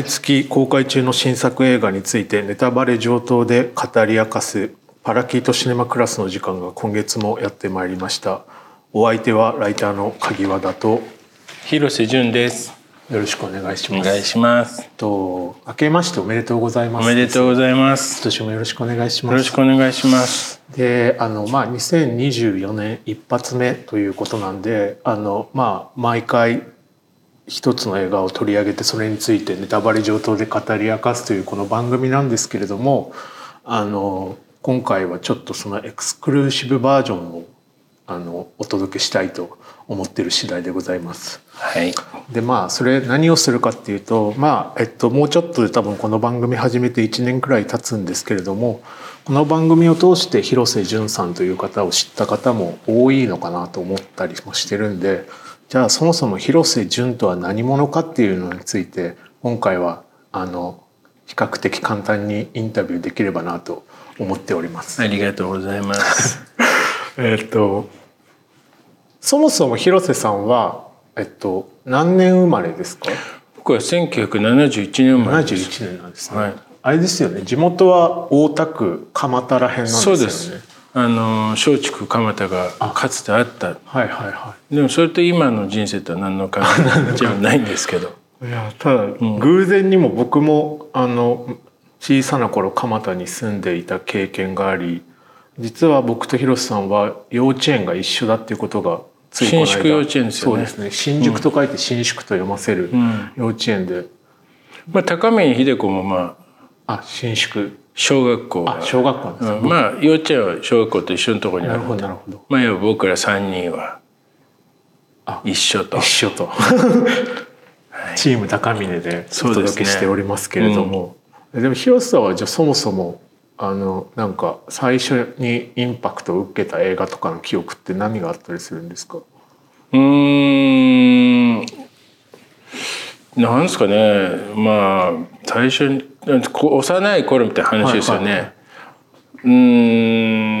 毎月公開中の新作映画についてネタバレ上等で語り明かすパラキートシネマクラスの時間が今月もやってまいりました。お相手はライターの鍵和田と。広瀬淳です。よろしくお願いします。お願いします。と明けましておめでとうございます。おめでとうございます。今年もよろしくお願いします。よろしくお願いします。であのまあ2024年一発目ということなんであのまあ毎回一つの映画を取り上げてそれについてネタバレ上等で語り明かすというこの番組なんですけれどもあの今回はちょっとそのエクスクルーシブバージョンをあのお届けしたいと思っている次第でございます。はいでまあそれ何をするかっていうとまあえっともうちょっとで多分この番組始めて1年くらい経つんですけれどもこの番組を通して広瀬淳さんという方を知った方も多いのかなと思ったりもしてるんでじゃあそもそも広瀬淳とは何者かっていうのについて今回はあの比較的簡単にインタビューできればなと思っております。ありがとうございます。えっとそもそも広瀬さんはえっと何年生まれですか？僕は1971年生まれです。71年なんですね、はい。あれですよね。地元は大田区蒲田ら辺なんですよね。そうですあの松竹蒲田がかつてあった。はいはいはでもそれと今の人生とは何の関係？もないんですけど。いいやただ、偶然にも僕もあの小さな頃蒲田に住んでいた経験があり実は僕と広瀬さんは幼稚園が一緒だっていうことがついこの間。新宿幼稚園ですよね。そうですね。新宿と書いて新宿と読ませるん。幼稚園で、まあ高峰秀子もまああ新宿小学校。はあ小学校まあ幼稚園は小学校と一緒のところにあなるほるんでどなるほど。まあ僕ら3人はあ一緒と。一緒と。チーム高峰でお届けしておりますけれども。で,、も広瀬さんはじゃあそもそもあのなんか最初にインパクトを受けた映画とかの記憶って何があったりするんですか？うーん。なんですかね。まあ最初幼い頃みたいな話ですよね。はいはうーん。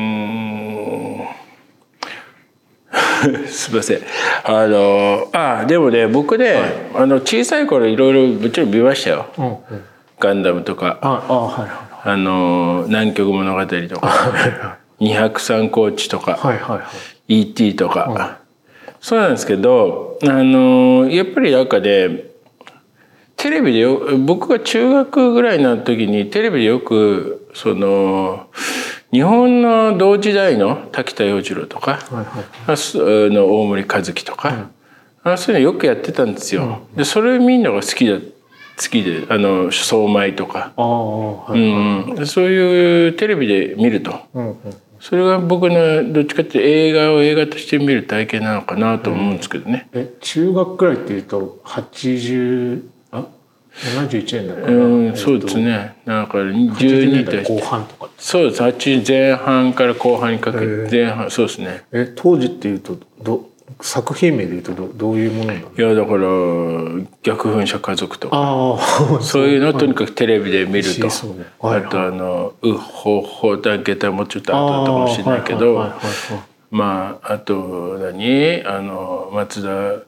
すみません。あのあでもね僕ね、あの小さい頃いろいろもちろん見ましたよ。うんうん。ガンダムとか。ああはいはあの南極物語とか。二百三高地とか、いはいはいはい。ET とか、そうなんですけどあのやっぱりなんかねテレビでよ僕が中学ぐらいの時にテレビでよくその日本の同時代の滝田洋次郎とか、はいはいの大森和樹とか、あそういうのよくやってたんですよ。でそれみんなが好きだ好きであの相米とか、ああはうい、んうん、そういうテレビで見ると。うんうんそれが僕のどっちかっていうと映画を映画として見る体験なのかなと思うんですけどね。え中学くらいっていうと80あ71年だから、うん、そうですね。だから12 12年代代後半とかそうです。80前半から後半にかけてへえ前半そうですね。え当時っていうとど作品名でいうとどどういうものなの？いやだから逆噴射家族とか。ああそう。いうのをとにかくテレビで見ると。はいあとあの「うほほだけたもうちょっと後だったかもしれないけどまああと何？あの松田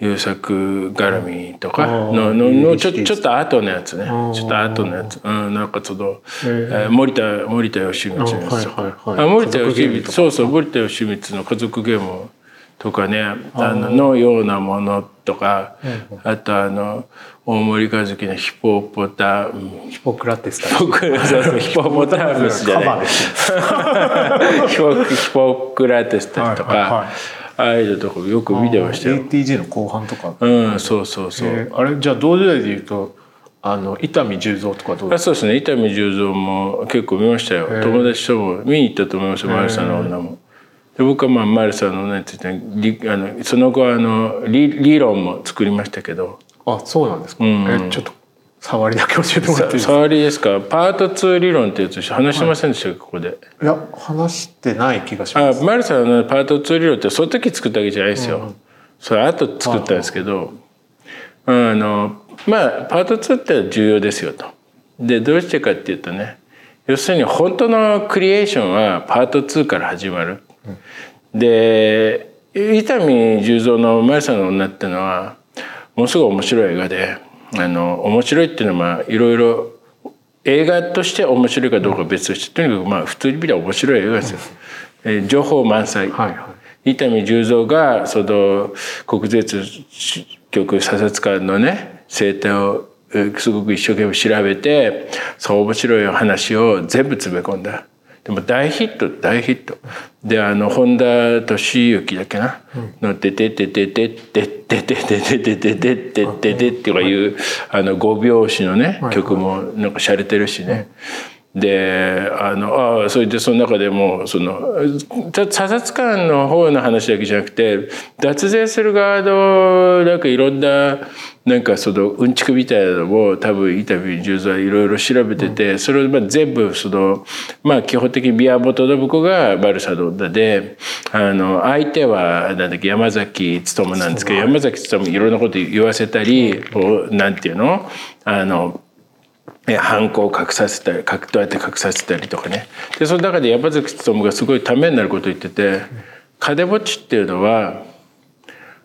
優作絡みとかのののちょちょっと後のやつね。ー。ちょっと後のやつ。うんなんかその、へえー森田森田義満のやつとかあはいはい森田義満そうそう森田義満の家族ゲームとかねあののようなものとかあとあの大森和樹のヒポポタうん。ヒポクラテスだ僕そうそうヒポポタムスじゃないヒポヒポクラテスたち とか、はいはいはいああいうのとかよく見てましたよ。ATG の後半とか、うん、そうそうそう。えーあれじゃあ同時代でいうとあの伊丹十三とかどうですあそうですね。伊丹十三も結構見ましたよ。友達とも見に行ったと思いますよマルサの女も。で僕はまあマルサの女についてりあのその後あの理理論も作りましたけど。かあそうなんですか、ん。えちょっと触りだけ教えてもらっていいですか？触りですか？パート2理論ってやつ話してませんでしたか、ここで。いや話してない気がします。あマルサのパート2理論ってその時作ったわけじゃないですよ。それ後作ったんですけど、あのまあパート2って重要ですよと。でどうしてかっていうとね要するに本当のクリエーションはパート2から始まる。で伊丹十三の「マリさんの女」っていうのはものすごい面白い映画であの面白いっていうのはまあいろいろ映画として面白いかどうかは別としてとにかくまあ普通に見たら面白い映画ですよ。えー情報満載。はいはい伊丹十三がその国税局査察官のね生態をえーすごく一生懸命調べてそう面白い話を全部詰め込んだでも大ヒット大ヒットであの本田俊之だっけな「のてててててててててててててててて」っていうあの5拍子のね曲もなんか洒落てるしね。であのあそれでその中でもそのた査察官の方の話だけじゃなくて脱税する側のなんかいろんななんかそのうんちくみたいなのも多分インタビューに十三いろいろ調べてて、それをまあ全部そのまあ基本的に宮本信子がバルサの女であの相手はなんだっけ山崎努なんですけど山崎努いろんなこと言わせたりなんていうのあの。え犯行を隠させたり隠どうやって隠させたりとかね。でその中で山崎努がすごいためになることを言ってて金持ちっていうのは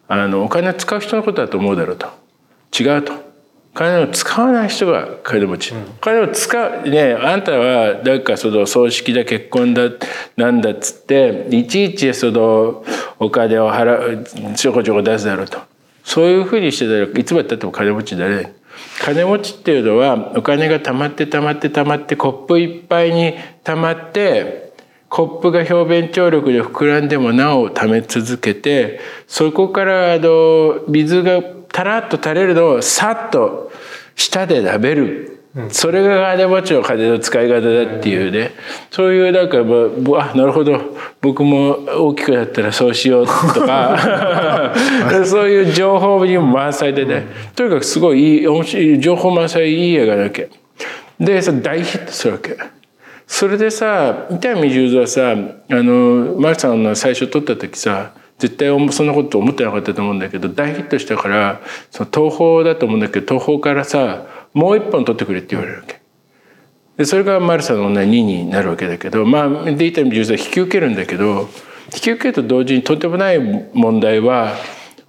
あのお金を使う人のことだと思うだろうと。違うと。金を使わない人が金持ち、金を使うねあんたはなんかその葬式だ結婚だなんだっつっていちいちそのお金を払うちょこちょこ出すだろうと。そういうふうにしてたらいつまでたっても金持ちになれない。金持ちっていうのはお金が貯まって貯まって貯まってコップいっぱいに貯まってコップが表面張力で膨らんでもなお溜め続けてそこからあの水がたらっと垂れるのをさっと舌で食べる。それが金持ちの金の使い方だっていうね、そういうなんかまああなるほど。僕も大きくなったらそうしようとか。そういう情報にも満載でね、とにかくすごいいい面白い情報満載いい映画だわけ。でそれ大ヒットするわけ。それでさ伊丹十三はさあのマルさんの最初撮った時さ絶対そんなこと思ってなかったと思うんだけど大ヒットしたからその東宝だと思うんだけど東宝からさもう一本撮ってくれって言われるわけ。でそれがマルサの女2になるわけだけどまあで伊丹十三は引き受けるんだけど引き受けると同時にとんでもない問題は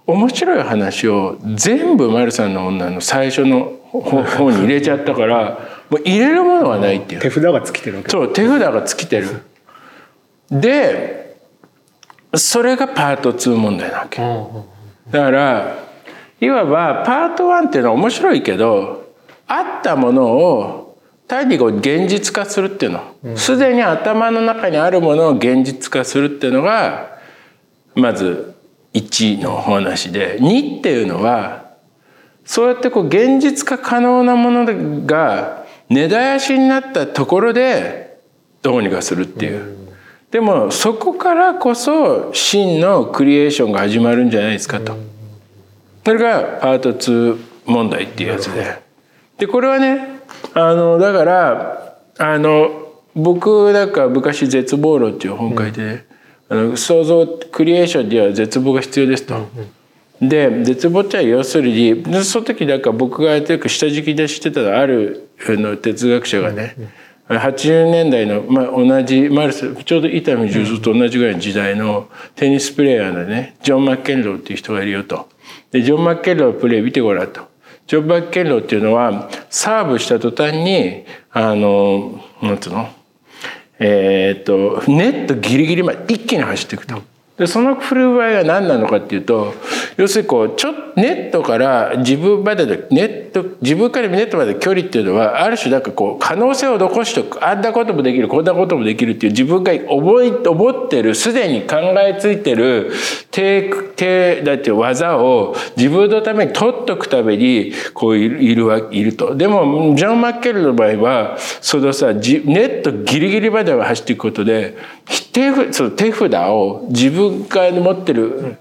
面白い話を全部マルサの女の最初の 方に入れちゃったからもう入れるものはないっていう。手札が尽きてるわけ。そう手札が尽きてる。でそれがパート2問題なわけ。だからいわばパート1っていうのは面白いけどあったものを単にこう現実化するっていうのすで、に頭の中にあるものを現実化するっていうのがまず1のお話で2っていうのはそうやってこう現実化可能なものが根絶やしになったところでどうにかするっていう。でもそこからこそ真のクリエーションが始まるんじゃないですかと。それがパート2問題っていうやつで。でこれはねあのだからあの僕なんか昔「絶望論」っていう本書いて、あの想像クリエーションには絶望が必要ですと。で絶望っては要するにその時なんか僕がよく下敷きでしてたあるの哲学者がね、80年代の、まあ、同じマルスちょうど伊丹十三と同じぐらいの時代のテニスプレーヤーのねジョン・マッケンローっていう人がいるよと。でジョン・マッケンローのプレー見てごらんと。ジョブバッケンローっていうのはサーブした途端にあのなんつうの？えー、っとネットギリギリまで一気に走っていくと。でその振る舞いが何なのかっていうと要するにこうちょネットから自分までのネット自分からネットまで距離っていうのはある種なんかこう可能性を残しておくあんなこともできるこんなこともできるっていう自分が思い思ってるすでに考えついてる手手だって技を自分のために取っとくためにこういるいるいると。でもジョン・マッケルの場合はそのさネットギリギリまでは走っていくことで手その手札を自分分が持ってる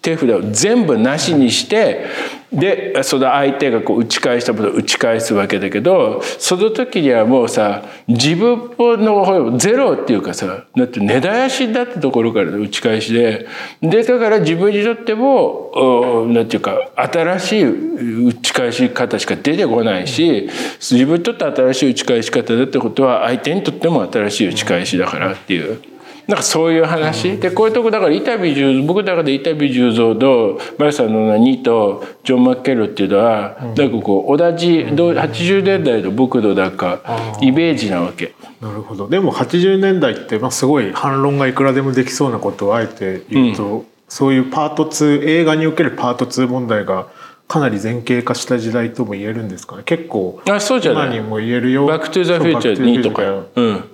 手札を全部なしにしてでその相手がこう打ち返したものを打ち返すわけだけどその時にはもうさ自分の方ゼロっていうかさだって根絶やしになったところからの打ち返しででだから自分にとってもなんていうか新しい打ち返し方しか出てこないし自分にとって新しい打ち返し方だってことは相手にとっても新しい打ち返しだからっていう。なんかそういう話、でこういうとこだから伊丹十僕だから伊丹十三とマリさんの2とジョン・マッケルっていうのは、なんかこう同じ80年代の僕のなんかイメージなわけ。なるほど。でも80年代って、まあ、すごい反論がいくらでもできそうなことをあえて言うと、そういうパート2映画におけるパート2問題がかなり前傾化した時代とも言えるんですかね。結構あそうじゃない？今にも言えるよ。バック・トゥ・ザ・フューチャー2とかよ。うん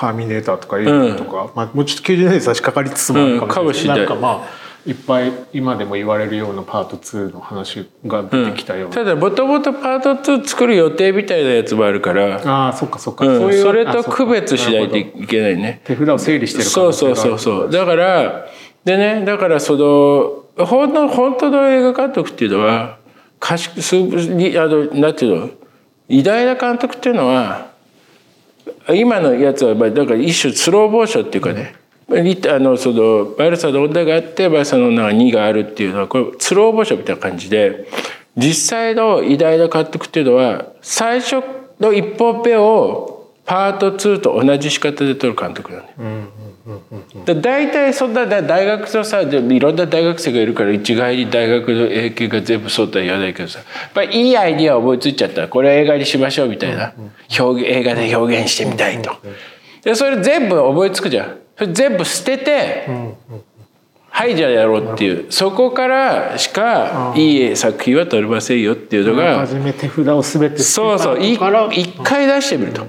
ターミネーターとかエイリアンとか、まあ、もうちょっと90年代に差し掛かりつつもあるかもしれない,、うんなんかまあいっぱい今でも言われるようなパート2の話が出てきたような、ただもともとパート2作る予定みたいなやつもあるから、ああそっかそっか、うん。そういうそれと区別しないといけないね。手札を整理してる可そうそうそうそう。だからでねだからその本当本当の映画監督っていうのは賢すにあのなんていうの？偉大な監督っていうのは今のやつはまあだから一種スローモーションっていうかね、あのそのバルサの女があってバルサの女が2があるっていうのはこれスローモーションみたいな感じで実際の偉大な監督っていうのは最初の一本目をパート2と同じ仕方で撮る監督なのよ。だ大体そんなだ大学のさでいろんな大学生がいるから一概に大学の英検が全部そうとは言わないけどさやっぱりいいアイディア思いついちゃった。らこれを映画にしましょうみたいな。表現映画で表現してみたいと。でそれ全部思いつくじゃん。それ全部捨てて、はいじゃあやろうっていう。そこからしかいい作品は撮れませんよっていうのがあらかじめ手札を全て捨てそうそう。いた後から一回出してみると。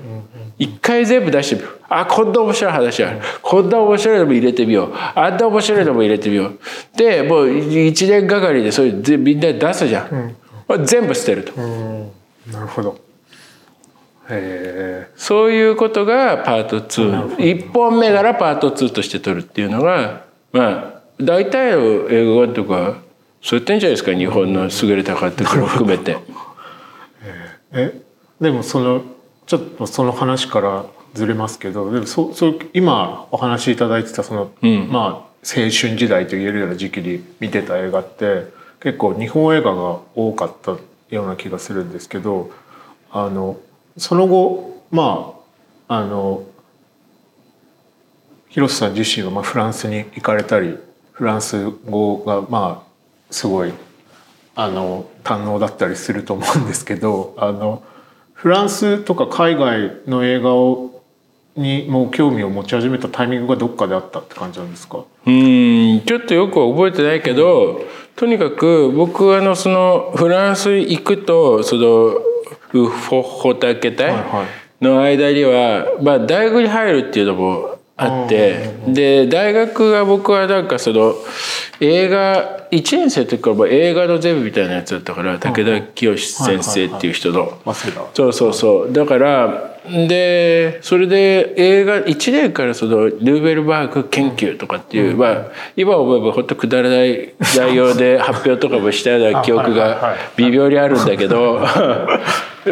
一回全部出してみるあこんな面白い話ある。こんな面白いのも入れてみよう。あんな面白いのも入れてみよう。でもう一年がかりでそれぜみんな出すじゃん、全部捨てると、うん。なるほど。そういうことがパート21本目からパート2として撮るっていうのがまあ大体の映画監督はそうやってんじゃないですか。日本の優れた監督も含めて。えでもそのちょっとその話からずれますけどでもそそう今お話しいただいてたその、ん。まあ青春時代と言えるような時期に見てた映画って結構日本映画が多かったような気がするんですけどあのその後まああの広瀬さん自身はまあフランスに行かれたりフランス語がまあすごいあの堪能だったりすると思うんですけどあのフランスとか海外の映画をにもう興味を持ち始めたタイミングがどっかであったって感じなんですか？うんちょっとよくは覚えてないけど、とにかく僕はあのそのフランス行くとそのウホホタケ隊の間には、まあ、大学に入るっていうのもあってで大学が僕はなんかその映画1年生の時から映画の全部みたいなやつだったから武田清先生っていう人の。そうそうそうだからでそれで映画1年からそのルーベルバーグ研究とかっていう、まあ今思えば本当くだらない内容で発表とかもしたような記憶が微妙にあるんだけど。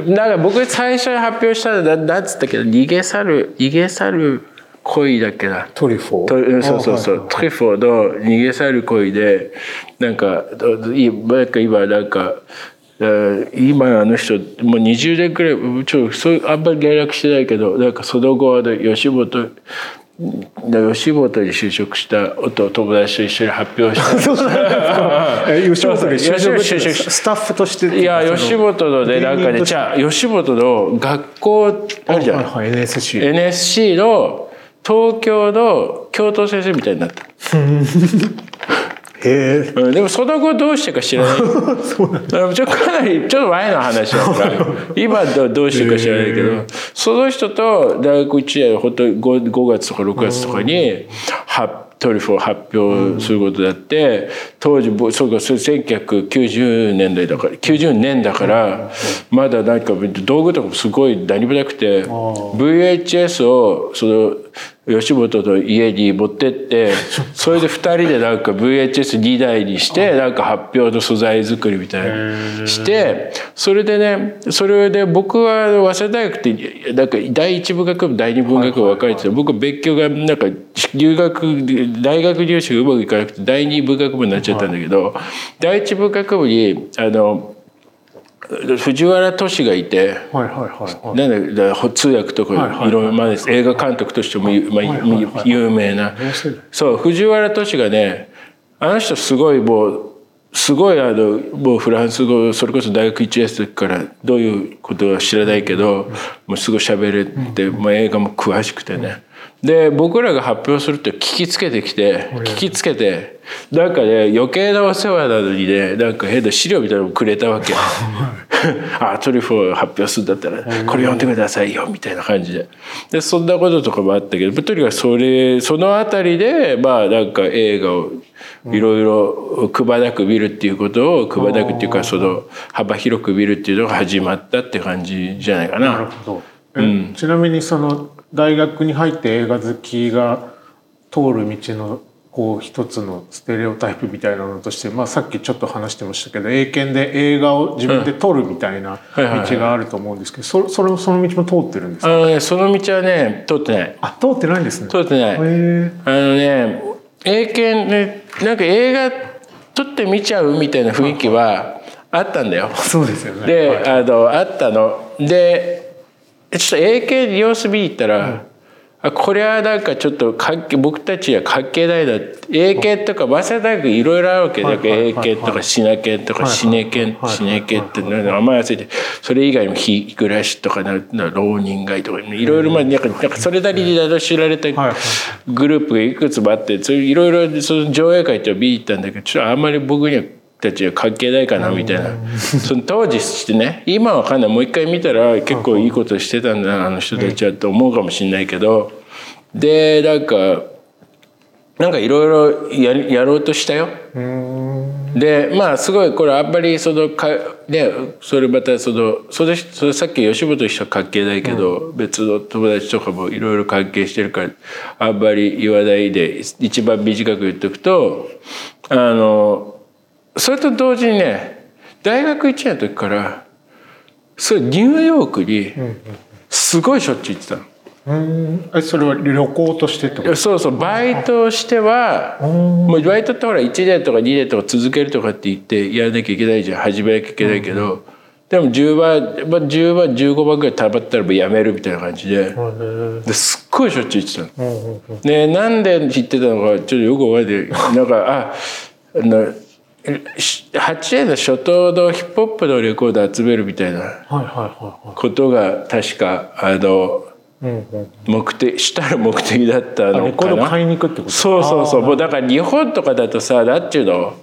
なんか僕最初に発表したのななんつったっけど逃げ去る逃げ去る恋だっけな。トリフォとーうんそうそうそう、トリフォーの逃げ去る恋でなんかいなんか今なんかえー今あの人もう20年くらいちょそうあんまり連絡してないけどなんかその後あの吉本吉本に就職した夫友達と一緒に発表した。そうなんですか。え吉本で就職吉本就職スタッフとしていや吉本のねなんかねじゃあ吉本の学校あるじゃんはいはい NSC NSC の東京の教頭先生みたいになった。へえ。うん、でもその後どうしてか知らない。うんちょかなりちょっと前の話だから。今どどうしてか知らないけど。その人と大学1年本当 5, 5月とか6月とかにはトリュフを発表することだって当時ぼそうかそれ1990年代だから90年だからまだなんか道具とかもすごい何もなくて VHS をその吉本の家に持ってって それで2人でなんか VHS2 台にしてなんか発表の素材作りみたいなしてそれでねそれで僕は早稲田大学ってなんか第一文学部第二文学部分かれてて僕勉強がなんか留学大学入試がうまくいかなくて第二文学部になっちゃったんだけど第一文学部にあの藤原敏がいてはいはいなんだだ通訳とかはいろいろまあ映画監督としてもゆまあ有名な。そう藤原敏がねあの人すごいもうすごいあのもうフランス語それこそ大学1年生からどういうことは知らないけどもうすごい喋れて、まあ、映画も詳しくてね。で僕らが発表すると聞きつけてきて聞きつけてなんかね余計なお世話なのにねなんか変な資料みたいなのをくれたわけ。あトリュフを発表するんだったらこれ読んでくださいよみたいな感じで。でそんなこととかもあったけどとにかくそれその辺りでまあなんか映画をいろいろくばなく見るっていうことをくばなくっていうかその幅広く見るっていうのが始まったって感じじゃないかな。るな。ほど、えちなみにその大学に入って映画好きが通る道のこう一つのステレオタイプみたいなのとして、まあ、さっきちょっと話してましたけど英検で映画を自分で撮るみたいな道があると思うんですけどそそれもその道も通ってるんですか？あのねその道はね通ってない。あ通ってないんですね。通ってない。あのね英検ねなんか映画撮って見ちゃうみたいな雰囲気はあったんだよ。そうですよね。で、はいあのあったの。でちょっと英検様子見に行ったら、あこれはなんかちょっと関係僕たちは関係ないな英検とか早稲田大学いろいろあるわけだからはいはいはい。英検とかシナ検とかシネ検はいシネ検ってなんかあんまり忘れて。それ以外にも日暮らしとか浪人街とかいろいろまあなんかなんかそれなりに名の知られたグループがいくつもあってそれいろいろその上映会って見に行ったんだけどちょっとあんまり僕にはたちは関係ないかなみたいな。その当時してね今は分かんない。もう一回見たら結構いいことしてたんだなあの人たちはと思うかもしれないけど。でなんかなんかいろいろややろうとしたよ。でまあすごいこれあんまりそのかねそれまたそのそれそれさっき吉本一緒は関係ないけど、別の友達とかもいろいろ関係してるからあんまり言わないで一番短く言っておくとあのそれと同時にね大学1年の時からそれニューヨークにすごいしょっちゅう行ってたの。うん。えそれは旅行としてと？そうそうバイトをしてはもうバイトってほら1年とか2年とか続けるとかって言ってやらなきゃいけないじゃん。始めなきゃいけないけど、でも10万、まあ、10万15万ぐらいたまったらもうやめるみたいな感じでですっごいしょっちゅう言ってたの。でなんで言ってたのかちょっとよく覚えてない。なんかああの8年の初頭のヒップホップのレコード集めるみたいなことが確かあの目的主たる目的だったあのかな。レコード買いに行くってこと？そうそうそう。もうだから日本とかだとさなんていうの？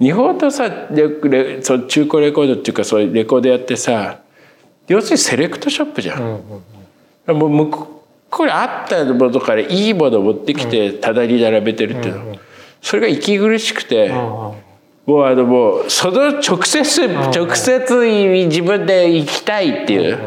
日本とさレレそう中古レコードっていうかそういうレコードやってさ要するにセレクトショップじゃん。うんうんもう向こうこれあったものからいいものを持ってきて棚に並べてるっていうの、それが息苦しくて、あもうあのもうその直接直接自分で行きたいっていう、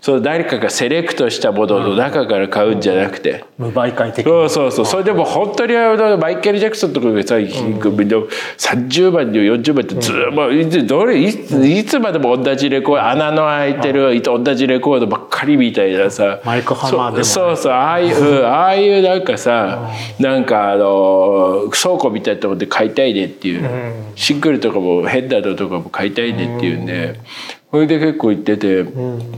その誰かがセレクトしたものの中から買うんじゃなくて。無媒介的そうそうそう。それでも本当にあのマイケル・ジャクソンとかがさ、みんな30万40万ってずーもういつどれいついつまでも同じレコード穴の開いてる同じレコードばっかりみたいなさ。マイクハマーでも。ねそそうそう。ああいううんああいうなんかさなんかあの倉庫みたいなところで買いたいねっていう。シングルとかも変なのとかも買いたいねっていうんで。それで結構行ってて、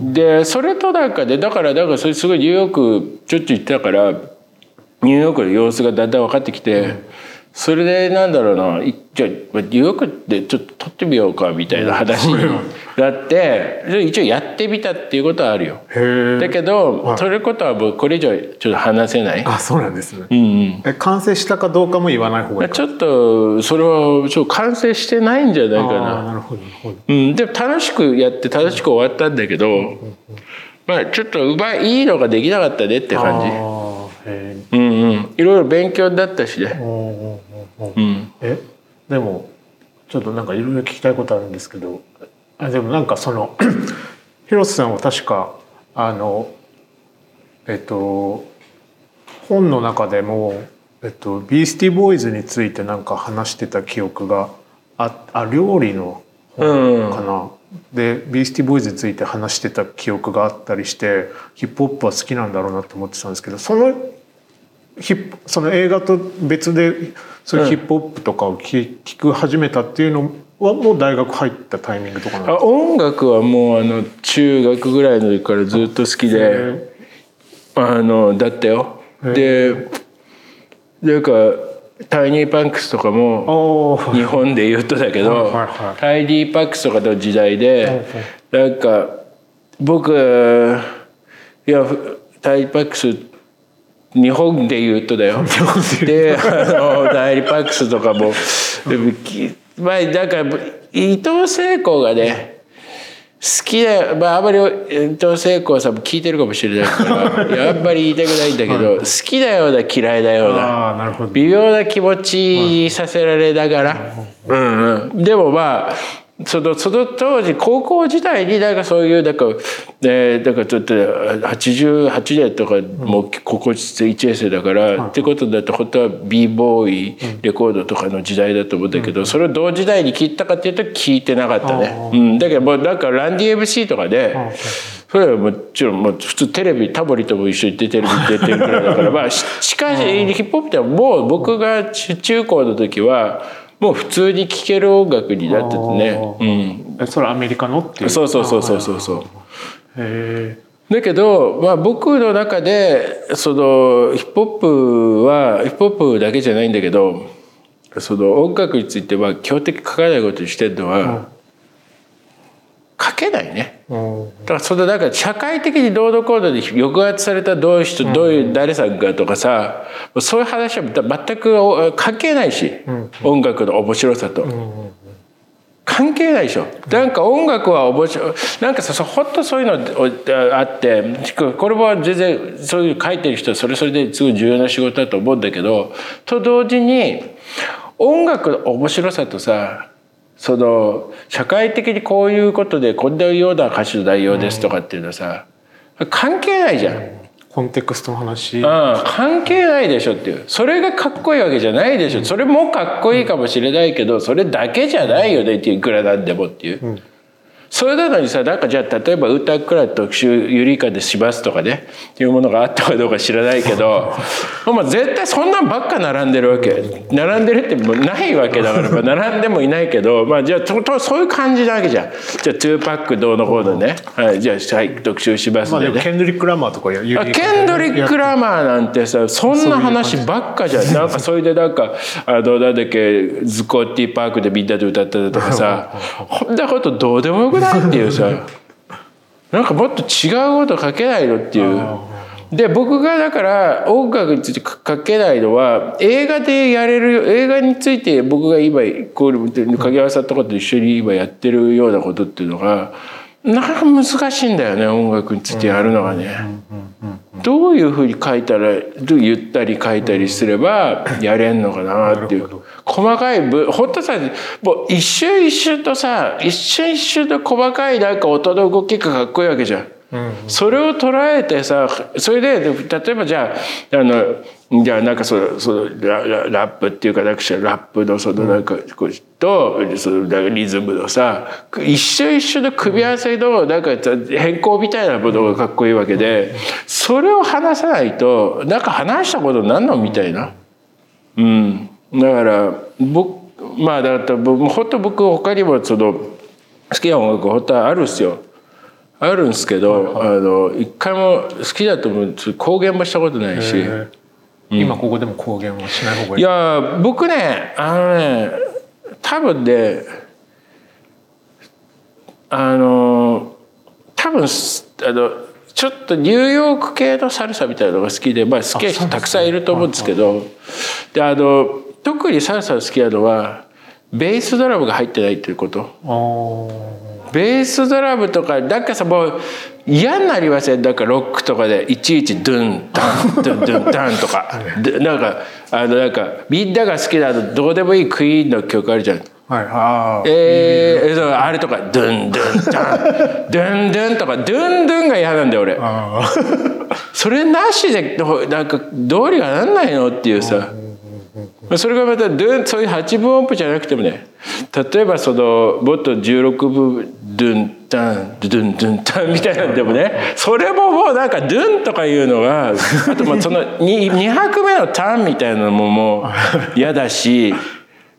でそれとなんかでだからなんかそれすごいニューヨークちょっちゅう行ってたからニューヨークの様子がだんだん分かってきて、それでなんだろうないじゃあまあニューヨークでちょっと撮ってみようかみたいな話になってで一応やってみたっていうことはあるよ。だけど、それことはもうこれ以上ちょっと話せない。あそうなんですね。うんうん。え完成したかどうかも言わない方がいい。かちょっとそれはちょっと完成してないんじゃないかな。うん、でも楽しくやって楽しく終わったんだけど、まあちょっとうまいいいのができなかったねって感じ。うんうん。いろいろ勉強になったしね。えうんうん。えでもちょっとなんかいろいろ聞きたいことあるんですけどあでもなんかその 広瀬さんは確かあのえっと本の中でも、えっと、ビースティーボーイズについてなんか話してた記憶がああ料理のうん。かな、でビースティーボーイズについて話してた記憶があったりしてヒップホップは好きなんだろうなって思ってたんですけどそのヒップその映画と別でそういうヒップホップとかを聞聞く始めたっていうのはもう大学入ったタイミングとかなんあ音楽はもうあの中学ぐらいの時からずっと好きであのだったよ。でなんかタイニーパンクスとかもお日本で言うとだけどタイニーパンクスとかの時代でなんか僕いやタイニーパンクス日本で言うとだよ。であのタイニーパンクスとかもでもきまあだから伊藤聖子がね好きだまああんまり伊藤聖子さんも聞いてるかもしれない。からいやあんまり言いたくないんだけど好きだような嫌いだような。ああなるほど。微妙な気持ちにさせられながら、うんうん、でもまあそのその当時高校時代になんかそういうなんか、ね、なんかちょっと88年とかもう高校1年生だから、ってことだと本当は b ボーイレコードとかの時代だと思うんだけど、それを同時代に聞いたかっていうと聞いてなかったね。うん、だけどもうなんかランディ MC とかで、それはもちろんもう普通テレビタモリとも一緒に出てる 出てるぐらいだからまあししかしヒップホップってもう僕が中中高の時はもう普通に聴ける音楽になっててね。うん。えそれアメリカのっていう？そうそうそうそうそう。そう。へだけど、まあ、僕の中でそのヒップホップはヒップホップだけじゃないんだけどその音楽については基本的に書かないことにしてるのは、書けないね。えうんだからそのなんか社会的にどうのこうので抑圧されたどういう人、どういう誰さんかとかさそういう話は全く関係ないし、音楽の面白さと。関係ないでしょなんか音楽は面白いなんかさそうほんとそういうのあってこれは全然そういう書いてる人はそれそれですごい重要な仕事だと思うんだけどと同時に音楽の面白さとさその社会的にこういうことでこんなような歌詞の内容ですとかっていうのはさ関係ないじゃん。コンテクストの話。うん、関係ないでしょっていう。それがかっこいいわけじゃないでしょ。それもかっこいいかもしれないけどそれだけじゃないよねっていういくらなんでもっていう、それなのにさなんかじゃあ例えば歌くらい特集ゆりかでしますとかねっていうものがあったかどうか知らないけど まあ絶対そんなんばっか並んでるわけ並んでるってもうないわけだから、まあ、並んでもいないけどまあじゃあととそういう感じなわけじゃん。じゃあ2パックどうのこうのね、はい、じゃあ、はい、特集しますまあんでね、でもケンドリック・ラマーとかやユあケンドリック・ラマーなんてさそんな話ばっかじゃん。なんかそれでなんかあのなんだっけズコッティパークでみんなで歌ってたとかさ。こんなことどうでもよくないっていうさ。なんかもっと違うこと書けないのっていう。で僕がだから音楽について書けないのは映画でやれる映画について僕が今こう影山さんとかと一緒に今やってるようなことっていうのがなかなか難しいんだよね音楽についてやるのがね。どういうふうに書いたらどう言ったり書いたりすればやれんのかなっていう細かい部ほんとさもう一瞬一瞬とさ一瞬一瞬の細かいなんか音の動きがかっこいいわけじゃん。それを捉えてさそれで例えばじゃああのじゃあなんかそのそのラララップっていうかなんかラップのそのなんかこうとそのリズムのさ一瞬一瞬の組み合わせのなんか変更みたいなものがかっこいいわけでそれを話さないとなんか話したことなんのみたいな。うん、だから僕まあだから僕本当僕他にもその好きな音楽本当はあるんですよ。あるんですけど、あの一回も好きだと思う公言もしたことないし。えー。今ここでも公言はしない方がいい。いや僕ねあのね多分ねあの多分あのちょっとニューヨーク系のサルサみたいなのが好きで、まあ、好きな人たくさんいると思うんですけどであの特にサルサが好きなのはベースドラムが入ってないっていうこと。あベースドラムとかなんかさもう嫌になりません？なんかロックとかでいちいちドゥンダンドゥンドゥンダンとか。でなんかあのなんかみんなが好きなのどうでもいいクイーンの曲あるじゃん。ーはい。あー。えー、あれとかドゥンドゥンダンドゥンドゥンとかドゥンドゥンが嫌なんだよ俺。それなしでなんかどうにかなんないの？っていうさそれがまたドゥンそういう8分音符じゃなくてもね例えばそのもっと16分ドゥンタンドゥンドゥンタンみたいなんでもねそれももうなんかドゥンとかいうのがあとまあその 2, 2拍目のタンみたいなのももう嫌だし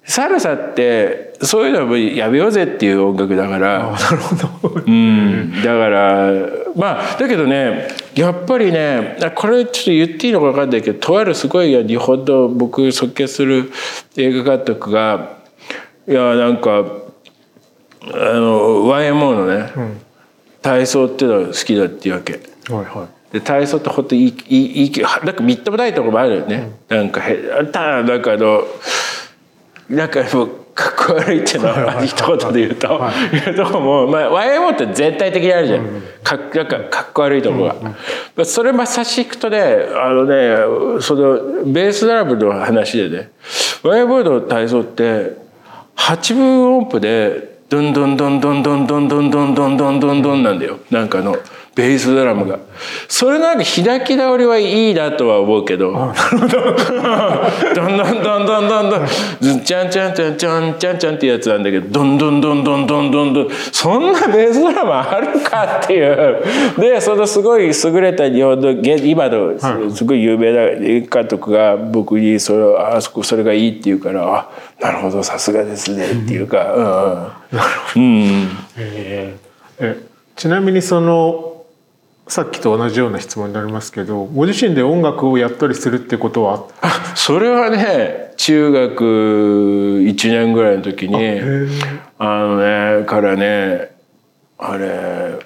サルサってそういうのはやめようぜっていう音楽だから。なるほど。うん、だからまあだけどねやっぱりねこれちょっと言っていいのか分かんないけどとあるすごい日本の僕尊敬する映画監督がいやなんかあの YMO のね、体操っていうのが好きだっていうわけ。はいはで体操って本当にいいいいいいなんかみっともないところもあるよね、なんかへただなんかあのなんかもうかっこ悪いっていうのは一言で言うと、いうとこも、まあ、YMO って全体的にあるじゃん、かなんかかっこ悪いところが、まあそれまさしくとねあのねそのベースドラムの話でね YMO の体操って8分音符でドンドンドンドンドンドンドンドンドンドンドンドンなんだよ。なんかあのベースドラムが。それなんか開き直りはいいなとは思うけど。どんどんどんどんどんどんずちゃんちゃんちゃんちゃんちゃんちゃんってやつなんだけど。どんどんどんどんどんどんどんそんなベースドラムあるかっていう。でそのすごい優れた日本の今のすごい有名な映画監督が僕にそれあそこそれがいいって言うからあなるほどさすがですねっていうかうん。うん、えー、えちなみにそのさっきと同じような質問になりますけどご自身で音楽をやったりするってことは？それはね中学1年ぐらいの時にあのねからねあれ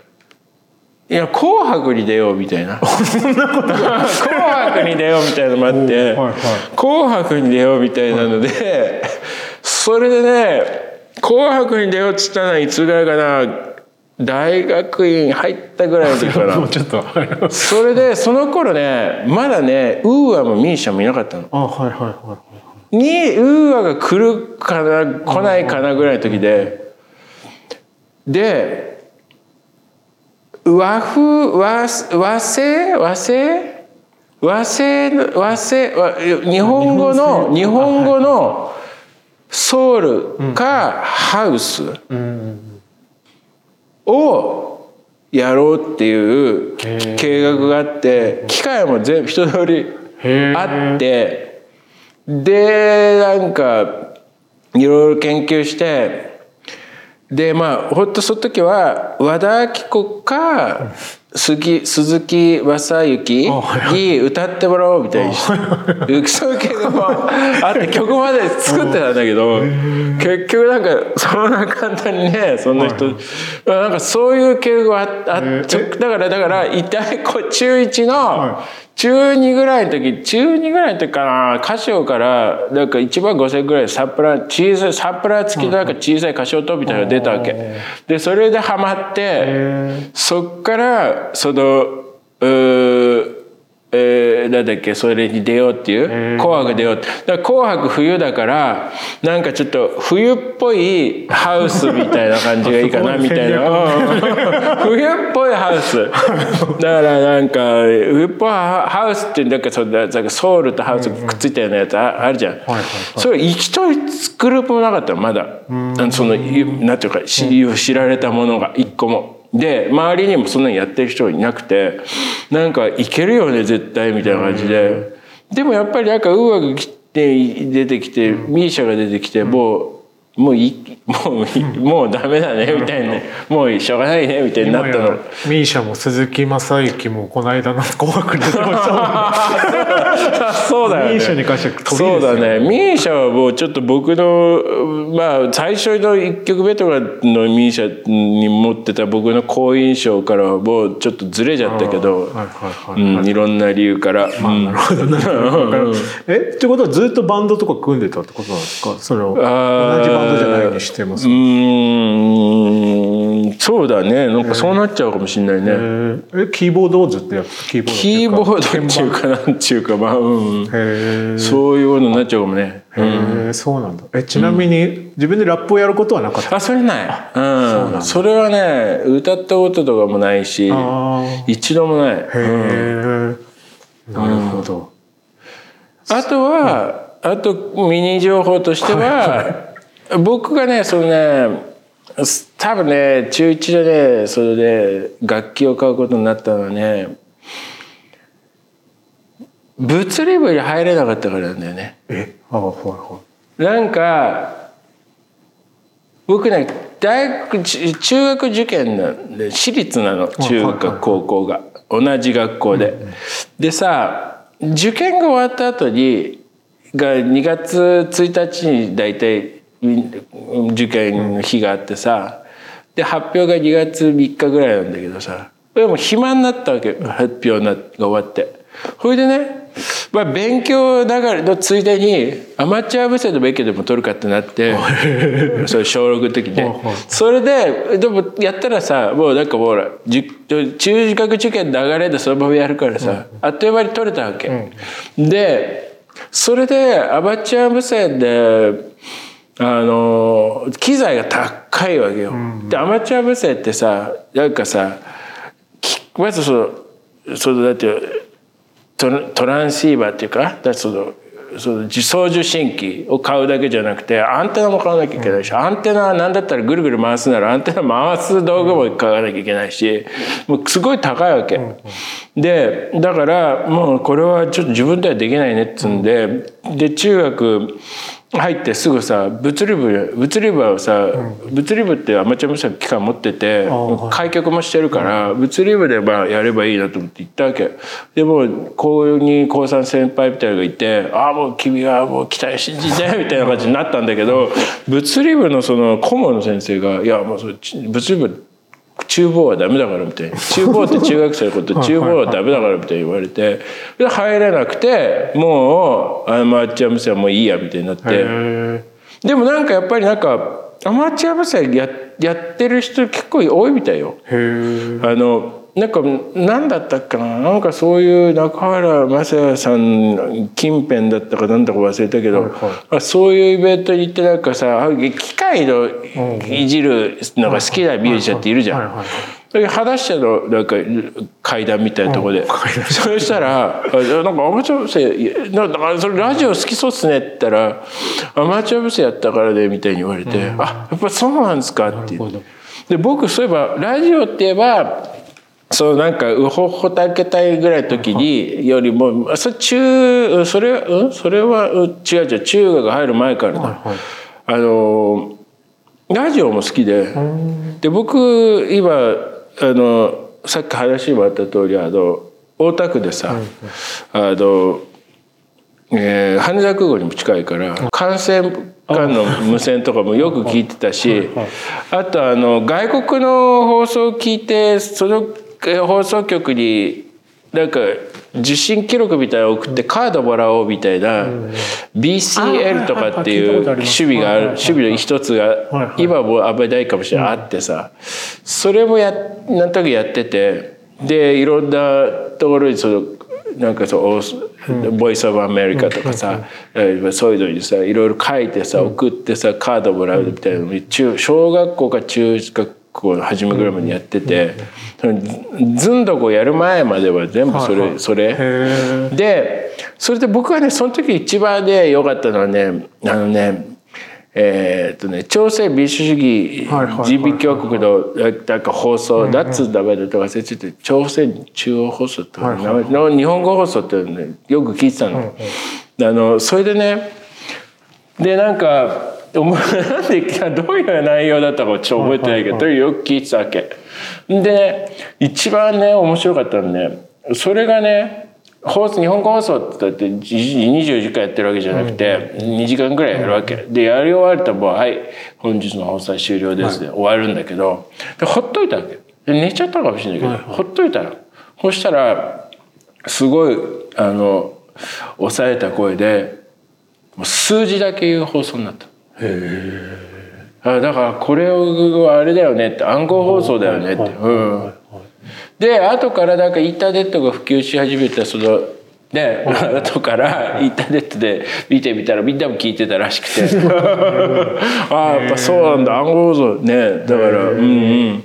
いや「紅白」に出ようみたいな「紅白」に出ようみたいなのもあってはいはい「紅白」に出ようみたいなのでそれでね「紅白」に出ようっつったのはいつぐらいかな？大学院入ったぐらいの時かな もうちょっとそれでその頃ねまだねウーアもミーシャもいなかったの。あはいはいはいにウーアが来るかな来ないかなぐらいの時で。で和風和和製？和製？和製？の和製？和日本語の日本語のソウルかハウスをやろうっていう計画があって機械も全部一通りあってでなんかいろいろ研究してでまあほんとその時は和田アキ子か杉鈴木正幸に歌ってもらおうみたいにしてそういう計画もあって曲まで作ってたんだけど結局なんかそんな簡単にねそんな人なんかそういう計画がああだからだから一体こう中1の中2ぐらいの時中2ぐらいの時かなカシオからなんか1万5,000円ぐらいサプラ小さいサプラ付きのなんか小さいカシオ灯みたいなのが出たわけ。でそれでハマってそっからそのうーえー、なんだっけそれに出ようっていう「紅白」出ようって。だから「紅白」冬だからなんかちょっと冬っぽいハウスみたいな感じがいいかな みたいな。冬っぽいハウス。だからなんか冬っぽいハウスってなんかそなんかソウルとハウスくっついたようなやつああるじゃん、それ一人グループもなかったのまだ。そのなんていうか知知られたものが一個も。で周りにもそんなにやってる人いなくてなんかいけるよね絶対みたいな感じで。でもやっぱりなんかウーアが来て出てきてミーシャが出てきてもうもういいもういいもうダメだねみたいなもうしょうがないねみたいになったの。ミーシャも鈴木雅之もこの間の紅白に出てましたそうだよね。ミーシャに関してはそうだね。ミーシャはもうちょっと僕のまあ最初の一曲目とかのミーシャに持ってた僕の好印象からはもうちょっとずれちゃったけど、はいろんな理由から。うんなるほどなるほど えってことはずっとバンドとか組んでたってことなんですか？その同じバンドじゃないにしてもう。ーん。そうだね。なんかそうなっちゃうかもしれないね、えー。えキーボードをずっとやってキーボードキーボードっていうかなんちゅうかまあ、うん、そういうことになっちゃうかもね、へーそうなんだ。えちなみに自分でラップをやることはなかった？あそれない。うん。それはね歌ったこととかもないしあ一度もない、へえなるほど。あとは、あとミニ情報としては、僕がねそのね多分ね中1でねそれで楽器を買うことになったのはね物理部に入れなかったからなんだよね。え？あはいはなんか僕ね大学中学受験なんで私立なの中学高校が。同じ学校で。でさ受験が終わった後にが2月1日に大体受験の日があってさで発表が2月3日ぐらいなんだけどさでも暇になったわけ発表が終わって。それでね、まあ、勉強ながらのついでにアマチュア無線の勉強でも取るかってなって それ小6の時でそれででもやったらさもうなんかもう中学受験流れでそのままやるからさあっという間に取れたわけ。でそれでアマチュア無線であの機材が高いわけよ。でアマチュア無線ってさなんかさまずそのそのだってトランシーバーっていうかだそのその自走受信機を買うだけじゃなくてアンテナも買わなきゃいけないし、アンテナ何だったらぐるぐる回すならアンテナ回す道具も買わなきゃいけないしもうすごい高いわけ。でだからもうこれはちょっと自分ではできないねっつんでで中学入ってすぐさ物理部物理部はさ、うん、物理部ってアマチュア無線機関持ってて開局もしてるから、物理部でまあやればいいなと思って行ったわけ。でも高2高3先輩みたいなのがいて「ああもう君はもう期待信じて」みたいな感じになったんだけど物理部のその顧問の先生が「いやもうそ物理部厨房はダメだからみたいな厨房って中学生のこと厨房はダメだからみたいに言われて。で入れなくてもうアマチュア無線はもういいやみたいになって。でもなんかやっぱりなんかアマチュア無線ややってる人結構多いみたいよ。あのなんか何だったっけな？なんかそういう中原雅也さん近辺だったかなんだか忘れたけど、はいはい、そういうイベントに行ってなんかさ機械のいじるのが好きなミュージシャンっているじゃん。裸足のなんか階段みたいなところで、そしたら「なんかアマチュア無線だからそれラジオ好きそうっすね」って言ったら「アマチュア無線やったからね」みたいに言われて「あやっぱそうなんですか」ってで僕そういえばラジオって言えばそうなんかうほほたけたいぐらいの時によりもそ中それ,、うん、それは違う違う中学入る前からだ、はいはい、あのラジオも好きでで僕今あのさっき話もあった通りあの大田区でさ、はいはい、あの、えー、羽田空港にも近いから幹線間の無線とかもよく聞いてたしあとあの外国の放送を聞いてその放送局になんか受信記録みたいなの送ってカードもらおうみたいな BCL とかっていう守備がある守備の一つが今もあんまりないかもしれない。あってさ。それもやなんとなくやってて。でいろんなところにそのなんかそうボイス・オブ・アメリカとかさそういうのにさいろいろ書いてさ送ってさカードもらうみたいなの中小学校か中学校の初めぐらいまでやってて。ずんどこやる前までは全部それ、はいはい、それ。でそれで僕はねその時一番ね良かったのはねあのねえー、っとね朝鮮民主主義人民共和国のなんか放送だっつう名前だと忘れてて朝鮮中央放送って名前の日本語放送ってねよく聞いてたの。あのそれでねでなんかなんでどういう内容だったかちょっと覚えてないけど、よく聞いてたわけ。で一番ね面白かったのねそれがね放送日本語放送ってだって24時間やってるわけじゃなくて2時間ぐらいやるわけ。でやり終わるともう「はい本日の放送は終了です」で終わるんだけどでほっといたわけ。寝ちゃったかもしれないけどほっといたらそしたらすごいあの抑えた声で数字だけ言う放送になった。へえ。あだからこれはあれだよねって暗号放送だよねって。うん、で後からなんかインターネットが普及し始めたそので後からインターネットで見てみたらみんなも聞いてたらしくて。ああやっぱそうなんだ。暗号放送ねだからうんうん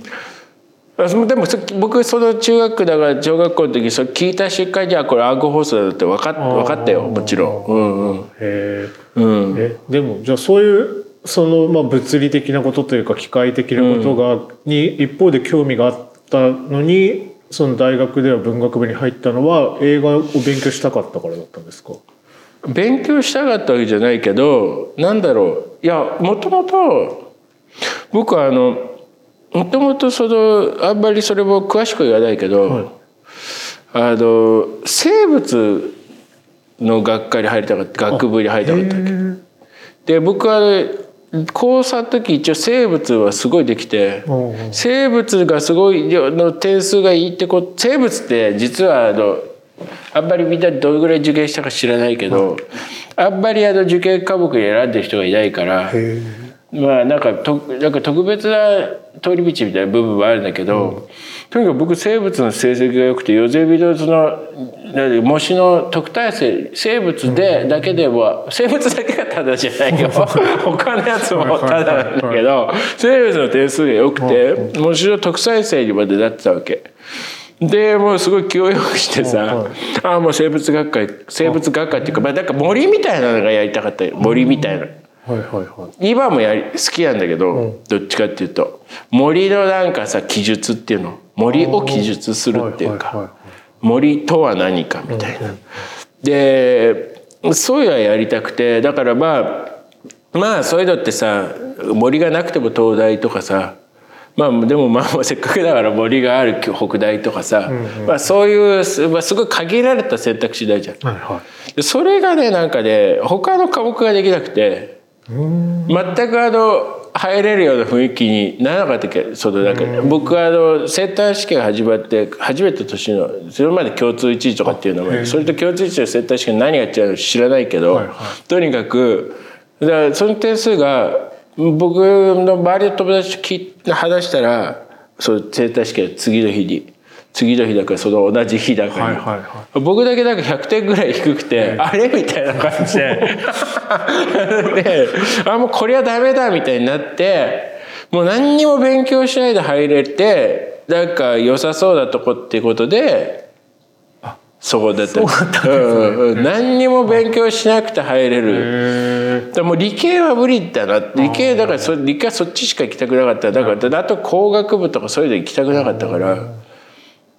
でも僕その中学だから小学校の時それ聞いた瞬間にはこれ暗号放送だって分か分かったよもちろん。うんうん、へうん、えでもじゃあそういうそのまあ物理的なことというか機械的なことが、に一方で興味があったのにその大学では文学部に入ったのは映画を勉強したかったからだったんですか？勉強したかったわけじゃないけどなんだろう。いやもともと僕はあのもともとそのあんまりそれも詳しく言わないけど、はい。あの生物の学科に入りたかった学部に入りたかったわけ。で僕は高3の時一応生物はすごいできて生物がすごいの点数がいいってこと生物って実はあのあんまりみんなどれぐらい受験したか知らないけどあんまりあの受験科目に選んでる人がいないからへまあなんかとなんか特別な通り道みたいな部分はあるんだけど、とにかく僕生物の成績が良くてヨゼミのその模試の特待生生物でだけでも生物だけがただじゃないよ。他のやつもただなんだけど生物の点数が良くて模試の特待生にまでなってたわけ。でもうすごい気をよくしてさ、はい。ああもう生物学会生物学会っていうかまあなんか森みたいなのがやりたかった。よ森みたいな。はいはいはい今もやり好きなんだけど、うんどっちかっていうと森のなんかさ記述っていうの森を記述するっていうはいはいはいはか森とは何かみたいな。でそういうのはやりたくてだからまあまあそういうのってさ森がなくても東大とかさまあでもまあ せっかくだから森がある北大とかさ、まあ、そういうす,、まあ、すごい限られた選択肢ないじゃん。はいはいでそれがねなんかね他の科目ができなくて。全くあの入れるような雰囲気にならなかったっけそのなん。か僕はあのセンター試験が始まって初めて年のそれまで共通一位とかっていうのもそれと共通一位のセンター試験何が違うのか知らないけど、はいはい。とにかくだからその点数が僕の周りの友達と話したらそのセンター試験の次の日に次の日だからその同じ日だから、はいはいは僕だけなんか100点ぐらい低くて、あれ？みたいな感じで。であもうこれはダメだみたいになってもう何にも勉強しないで入れてなんか良さそうなとこっていうことでそこだった。そうだったんですね。うんうん。何にも勉強しなくて入れる。へでも理系は無理だな理系だからそ理系はそっちしか行きたくなかった。だからあと工学部とかそういうの行きたくなかったから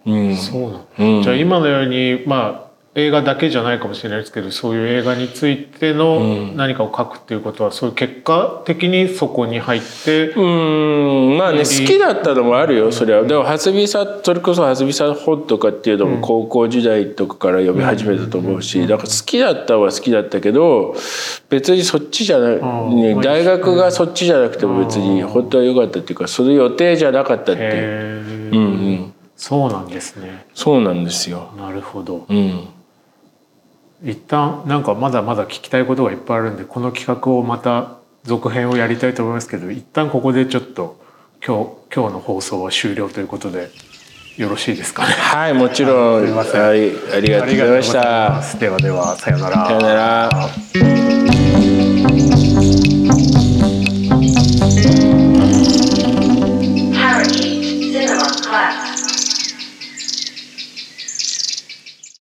うん。えそうなんじゃあ今のようにまあ映画だけじゃないかもしれないですけどそういう映画についての何かを書くっていうことはそういう結果的にそこに入ってうん。まあね好きだったのもあるよそれは。でも蓮見さんそれこそ蓮見さんの本とかっていうのも高校時代とかから読み始めたと思うしだから好きだったは好きだったけど別にそっちじゃない、ん。ね大学がそっちじゃなくても別に本当は良かったっていうかその予定じゃなかったっていう、うん、そうなんですね。そうなんですよ。なるほど。うん。一旦なんかまだまだ聞きたいことがいっぱいあるんでこの企画をまた続編をやりたいと思いますけど一旦ここでちょっと今日今日の放送は終了ということでよろしいですかね？はいもちろん。はいありがとうございました。す。ではではさようなら。さよなら。